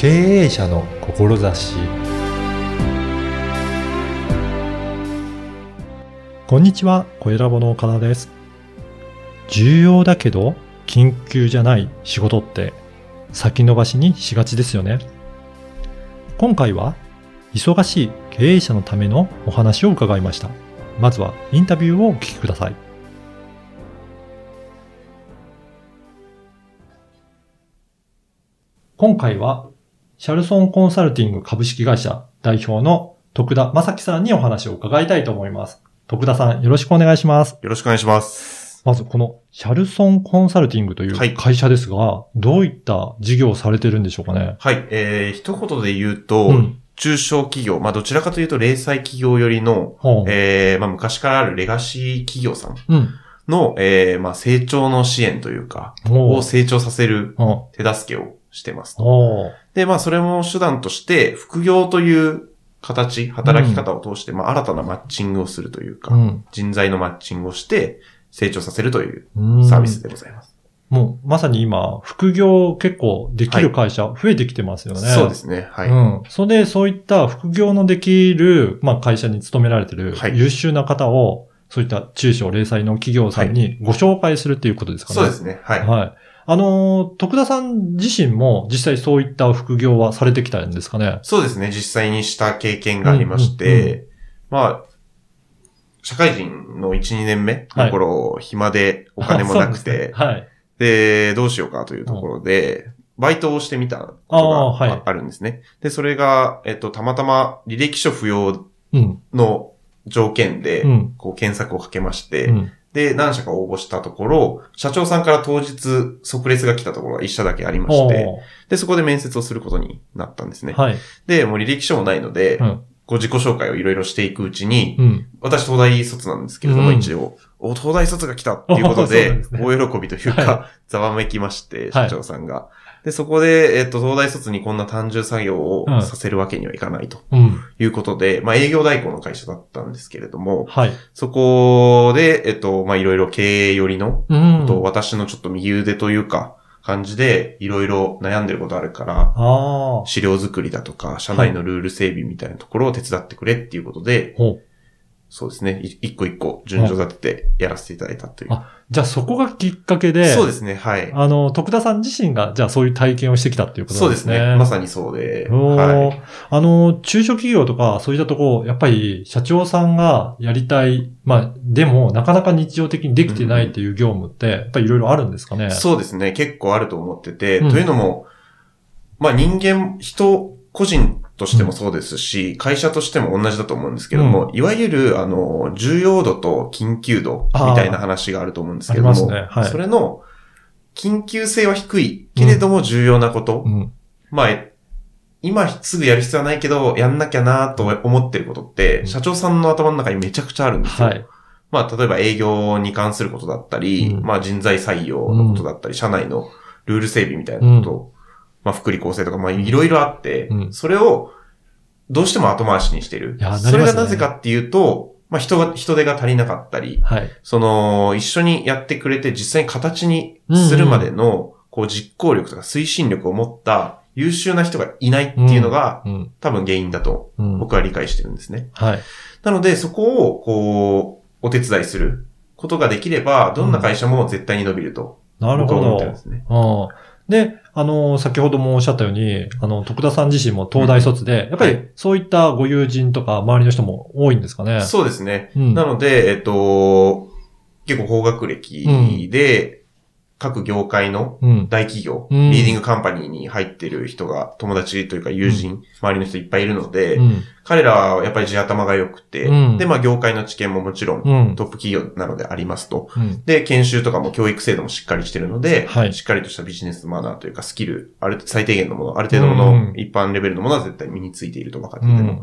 経営者の志こんにちは、小ラボの岡田です。重要だけど緊急じゃない仕事って先延ばしにしがちですよね。今回は忙しい経営者のためのお話を伺いました。まずはインタビューをお聞きください。今回はシャルソンコンサルティング株式会社代表の徳田正樹さんにお話を伺いたいと思います。徳田さん、よろしくお願いします。よろしくお願いします。まず、このシャルソンコンサルティングといはいう会社ですが、どういった事業をされてるんでしょうかね？はい。えー、一言で言うと、うん中小企業、まあどちらかというと零細企業よりの、ほうえー、まあ昔からあるレガシー企業さんうん。の、えー、まあ成長の支援というか、を成長させるほ手助けをしてます。で、まあそれも手段として、副業という形、働き方を通して、まあ新たなマッチングをするというか、うん。人材のマッチングをして、成長させるといううんサービスでございます。もう、まさに今、副業結構できる会社増えてきてますよね。そうですね。はい。うん。それで、そういった副業のできる、まあ、会社に勤められてるはい優秀な方を、そういった中小零細の企業さんにご紹介するっていうことですかね。そうですね。はい。はい。あのー、徳田さん自身も実際そういった副業はされてきたんですかね？そうですね。実際にした経験がありましうんて、まあ、社会人の1、2年目の頃、暇でお金もなくて、はい。で、どうしようかというところで、バイトをしてみたことがああるんですね。で、それが、えっと、たまたま履歴書不要うん。の条件でう、ん。こう検索をかけまして、うん。で、何社か応募したところ、社長さんから当日即列が来たところが一社だけありまして、で、そこで面接をすることになったんですね。はい。で、もう履歴書もないので、うん。こう自己紹介をいろいろしていくうちに、うん。私東大卒なんですけれども、うん一応、お、東大卒が来たっていうことで 大喜びというか、はざわめきまして、はい社長さんが。で、そこで、えっと、東大卒にこんな単純作業をうんさせるわけにはいかないとうん。いうことで、まあ営業代行の会社だったんですけれども、はい。そこで、えっと、まあいろいろ経営寄りの、うん。と私のちょっと右腕というか、感じで、いろいろ悩んでることあるから、ああ。資料作りだとか、社内のルール整備みたいなところを手伝ってくれっていうことで、ほう。そうですね。い一個一個順序立ててやらせていただいたという。あじゃあそこがきっかけで、そうですね。はい。あの、徳田さん自身が、じゃあそういう体験をしてきたっていうことそうんですすなでね。ね。まさにそうで。はい。あの、中小企業とか、そういったところ、やっぱり社長さんがやりたい、まあ、でも、なかなか日常的にできてないっていう業務って、やっぱりいろいろあるんですかね？そうですね。結構あると思ってて、うんというのも、まあ人間、人、個人としてもそうですし、会社としても同じだと思うんですけども、いわゆる、あの、重要度と緊急度みたいな話があると思うんですけども、ね。はい。それの、緊急性は低いけれども重要なこと、うん。まあ、今すぐやる必要はないけど、やんなきゃなと思ってることって、うん。社長さんの頭の中にめちゃくちゃあるんですよ。はい。まあ、例えば営業に関することだったり、うん。まあ人材採用のことだったり、社内のルール整備みたいなこと、まあ福利厚生とか、まあいろいろあって、うんそれをどうしても後回しにしてる。ねそれがなぜかっていうと、まあ人が、人手が足りなかったり、はい。その、一緒にやってくれて実際に形にするまでの、こう実行力とか推進力を持った優秀な人がいないっていうのが、うん。多分原因だとうん。僕は理解してるんですね。はい。なので、そこを、こう、お手伝いすることができれば、どんな会社も絶対に伸びると、なるほど僕は思ってるんで。すね。うんで、あの、先ほどもおっしゃったように、あの、徳田さん自身も東大卒で、やっぱりはいそういったご友人とか周りの人も多いんですかね？そうですね。うん。なので、えっと、結構高学歴で、各業界のうん。大企業、うんリーディングカンパニーに入ってる人が、友達というか友人、周りの人いっぱいいるので、うん。彼らはやっぱり地頭が良くて、うんで、まあ業界の知見ももちろんうん。トップ企業なのでありますと。うん。で、研修とかも教育制度もしっかりしてるので、はいしっかりとしたビジネスマナーというかスキル、ある、最低限のもの、ある程度うのん一般レベルのものは絶対身についていると分かってういても。ん。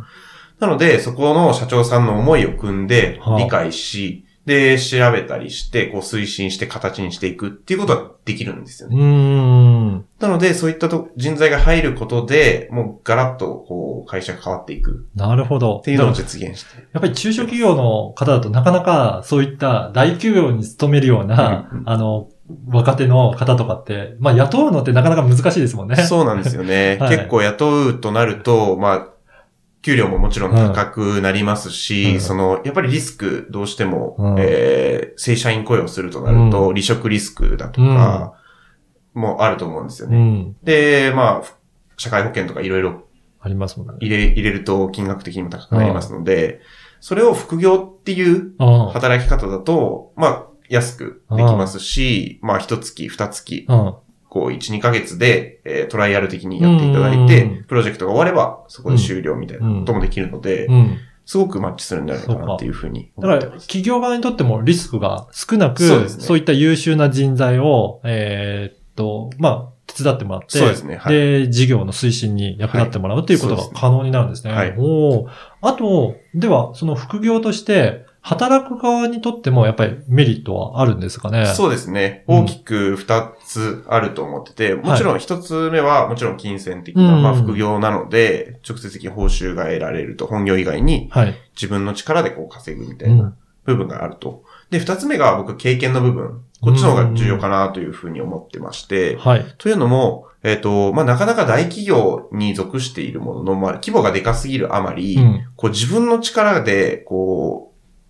なので、そこの社長さんの思いを組んではあ、理解し、で、調べたりして、こう推進して形にしていくっていうことはできるんですようね。ん。なので、そういったと人材が入ることで、もうガラッとこう会社が変わっていくなるほど。っていうのを実現して。やっぱり中小企業の方だとなかなかそういった大企業に勤めるような、うんうんあの、若手の方とかって、まあ雇うのってなかなか難しいですもんね。そうなんですよね。はい結構雇うとなると、まあ、給料ももちろん高くなりますし、うんその、やっぱりリスク、どうしても、うんえー正社員雇用するとなると、う離職リスクだとか、もあると思うんですよね。うん。で、まあ、社会保険とかいろいろありますもんね。入れ、入れると金額的にも高くなりますので、それを副業っていううん。働き方だと、まあ、安くできますし、まあ、一月、二月、うん。こう、1、2ヶ月で、えートライアル的にやっていただいてうん、プロジェクトが終われば、そこで終了みたいなこともできるので、うん。すごくマッチするんじゃないかなっていうふうにだから、思ってます。企業側にとってもリスクが少なく、そうね。いった優秀な人材を、えーっと、まあ、手伝ってもらって、そうですね。はい。で、事業の推進に役立ってもらうということが可能になるんですね。はい。おー。あと、では、その副業として、働く側にとってもやっぱりメリットはあるんですかね？そうですね。うん大きく2つあると思ってて、もちろん1つ目は、もちろん金銭的な、うんまあ副業なので、直接的に報酬が得られると、本業以外にはい。自分の力でこう稼ぐみたう。いなん部分があると。で、2つ目が僕経験の部分。こっちの方が重要かなというふうに思ってまして、はい。というのも、えっ、と、まあ、なかなか大企業に属しているものの、まあ、規模がでかすぎるあまり、うん。こう自分の力で、こう、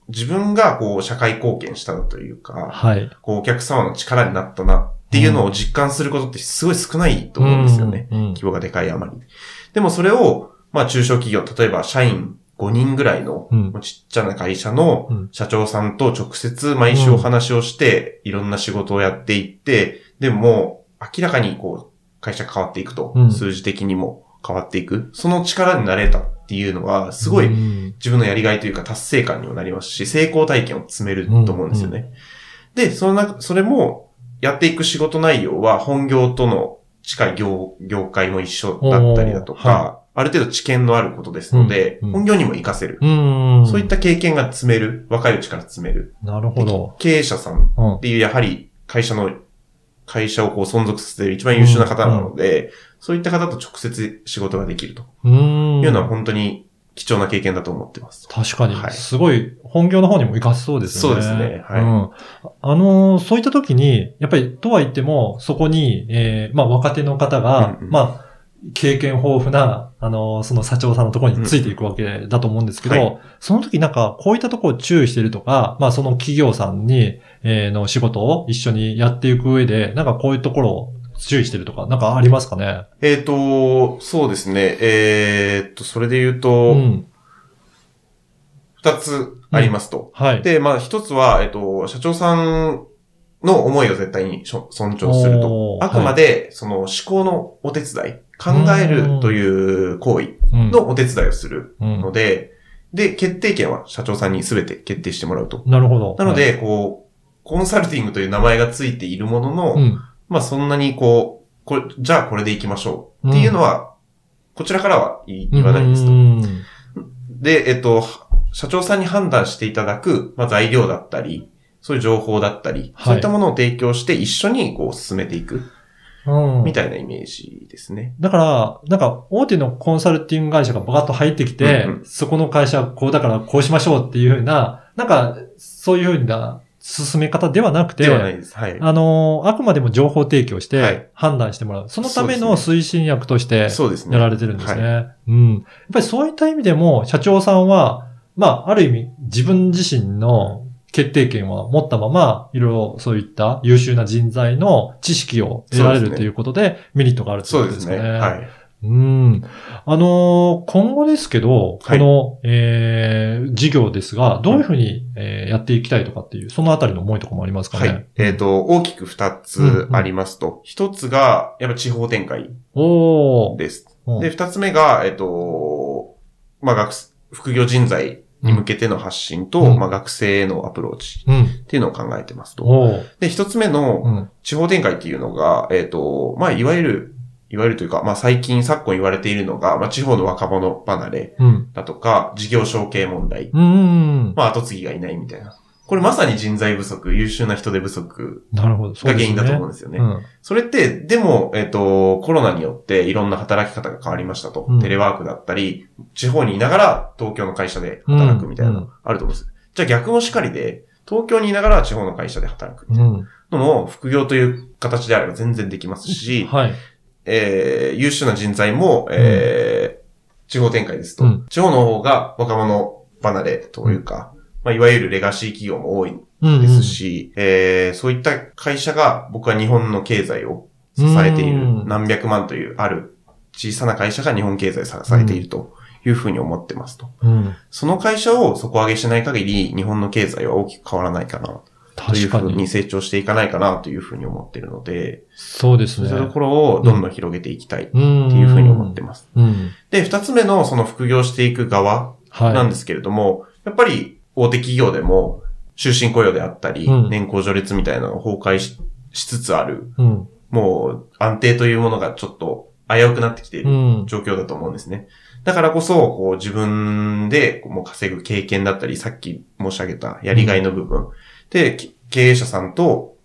自分がこう社会貢献したというか、はい。こうお客様の力になったなっていうのを実感することってすごい少ないと思うんですよね。うん。うん規模がでかいあまり。でもそれを、まあ中小企業、例えば社員5人ぐらいのうんちっちゃな会社のうん社長さんと直接毎週お話をして、いろんな仕事をやっていって、でも明らかにこう会社変わっていくと、うん数字的にも変わっていく。その力になれたっていうのは、すごいうん自分のやりがいというか達成感にもなりますし、成功体験を積めると思うんですよね。で、その中、それも、やっていく仕事内容は本業との近い業、業界も一緒だったりだとか、ある程度知見のあることですので、うんうん本業にも活かせる。うん。そういった経験が積める。若いうちから積める。なるほど。経営者さんうんっ。ていう、やはり会社の、会社をこう存続させる一番優秀な方なので、そういった方と直接仕事ができるとうん。いうのは本当に貴重な経験だと思ってます。確かには。いすごい、本業の方にも活かせそうですよね。そうですねはいうん。あのー、そういった時に、やっぱり、とは言っても、そこに、えー、まあ、若手の方が、うんうんまあ、経験豊富な、あのー、その社長さんのところについていくわけだと思うんですけど、うんはその時なんか、こういったところを注意してるとか、まあ、その企業さんに、えー、の仕事を一緒にやっていく上で、なんかこういうところを注意してるとか、なんかありますかね？えっ、と、そうですね。えっ、と、それで言ううと、ん。二つありますと。はい。で、まあ一つは、えっ、と、社長さんの思いを絶対に尊重すると。あくまで、その思考のお手伝い、考えるという行為うんのお手伝いをするうんので、で、決定権は社長さんに全て決定してもらうと。なるほど。なので、こう、コンサルティングという名前がついているものの、はい、うん。まあそんなにこう、これ、じゃあこれで行きましょう。っていうのは、こちらからは言わないですと。うん。で、えっと、社長さんに判断していただく、まあ、材料だったり、そういう情報だったり、はい。そういったものを提供して一緒にこう進めていく、うん。みたいなイメージですね。だから、なんか、大手のコンサルティング会社がバカッと入ってきて、うんうん。そこの会社はこうだからこうしましょうっていうふうな、なんか、そういうふうな進め方ではなくて、ではないです。はい。あの、あくまでも情報提供しはいて判断してもらう。そのためのそう推進役としてそうですね。やられてるんですね。はうん。やっぱりそういった意味でも、社長さんは、まあ、ある意味、自分自身の決定権は持ったまま、いろいろそういった優秀な人材の知識を得られるということで、メリットがあるというそうでね。ことですすね。はい。うん。あのー今後ですけど、はいこの、えー、事業ですが、どういうふうに、えーやっていきたいとかっていう、そのあたりの思いとかもありますかね？はい。えっ、と、大きく二つありますと。一、つが、やっぱ地方展開。です。うんで、二つ目が、えっ、と、まあ、学生、副業人材に向けての発信と、うんまあ、学生へのアプローチうん。っていうのを考えてますと。おー。で、一つ目の、うん。地方展開っていうのが、えっ、と、まあ、いわゆる、いわゆるというか、まあ、最近昨今言われているのが、まあ、地方の若者離れうん。だとか、事業承継問題。うん。まあ、後継ぎがいないみたいな。これまさに人材不足、優秀な人手不足が原因だと思うんですよね。うん。それって、でも、えっ、と、コロナによっていろんな働き方が変わりましたと。うんテレワークだったり、地方にいながら東京の会社で働くみたいなのあると思うんです。じゃあ逆もしかりで、東京にいながら地方の会社で働くうん。のも副業という形であれば全然できますし、はい。えー優秀な人材も、えー地方展開ですと、うん。地方の方が若者離れというか、まあ、いわゆるレガシー企業も多いうんですし、えーそういった会社が僕は日本の経済を支えているうん。何百万というある小さな会社が日本経済を支えているというふうに思ってますと。うん。その会社を底上げしない限り日本の経済は大きく変わらないかなという。ふうに成長していかないかなというふうに思っているので、そうですね。そういったところをどんどん広げていきたいってうん。いうふうに思ってます。うん。で、二つ目のその副業していく側はい。なんですけれども、やっぱり大手企業でも終身雇用であったり、うん年功序列みたいなのが崩壊ししつつある、うん。もう安定というものがちょっと危うくなってきているうん。状況だと思うんですね。だからこそ、こう自分でもう稼ぐ経験だったり、さっき申し上げたやりがいの部分、で、き経営者さんと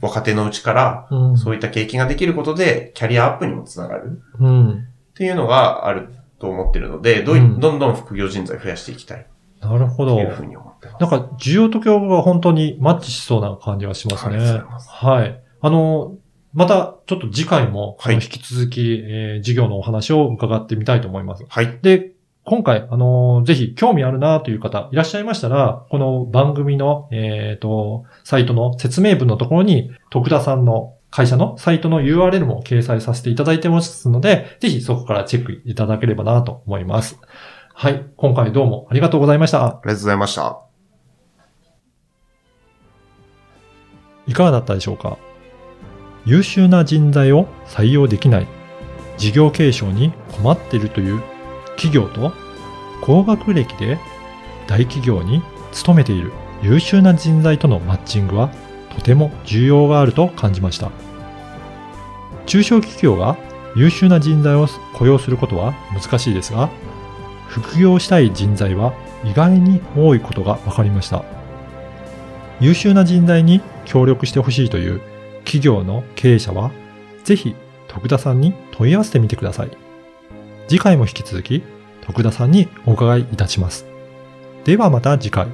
若手のうちから、うん。そういった経験ができることで、キャリアアップにもつながるうん。っていうのがあると思ってるので、どんどんどん副業人材を増やしていきたいなるほど。というふうに思ってます。なんか、需要と供給が本当にマッチしそうな感じがしますね。すはい。あの、また、ちょっと次回も、はい引き続き、えー事業のお話を伺ってみたいと思います。はい。で、今回、あの、ぜひ興味あるなという方いらっしゃいましたら、この番組の、えっ、と、サイトの説明文のところに、徳田さんの会社のサイトの URL も掲載させていただいてますので、ぜひそこからチェックいただければなと思います。はい。今回どうもありがとうございました。ありがとうございました。いかがだったでしょうか？優秀な人材を採用できない、事業継承に困っているという企業と、高学歴で大企業に勤めている優秀な人材とのマッチングはとても重要があると感じました。中小企業が優秀な人材を雇用することは難しいですが、副業したい人材は意外に多いことが分かりました。優秀な人材に協力してほしいという企業の経営者は、ぜひ徳田さんに問い合わせてみてください。次回も引き続き徳田さんにお伺いいたします。ではまた次回。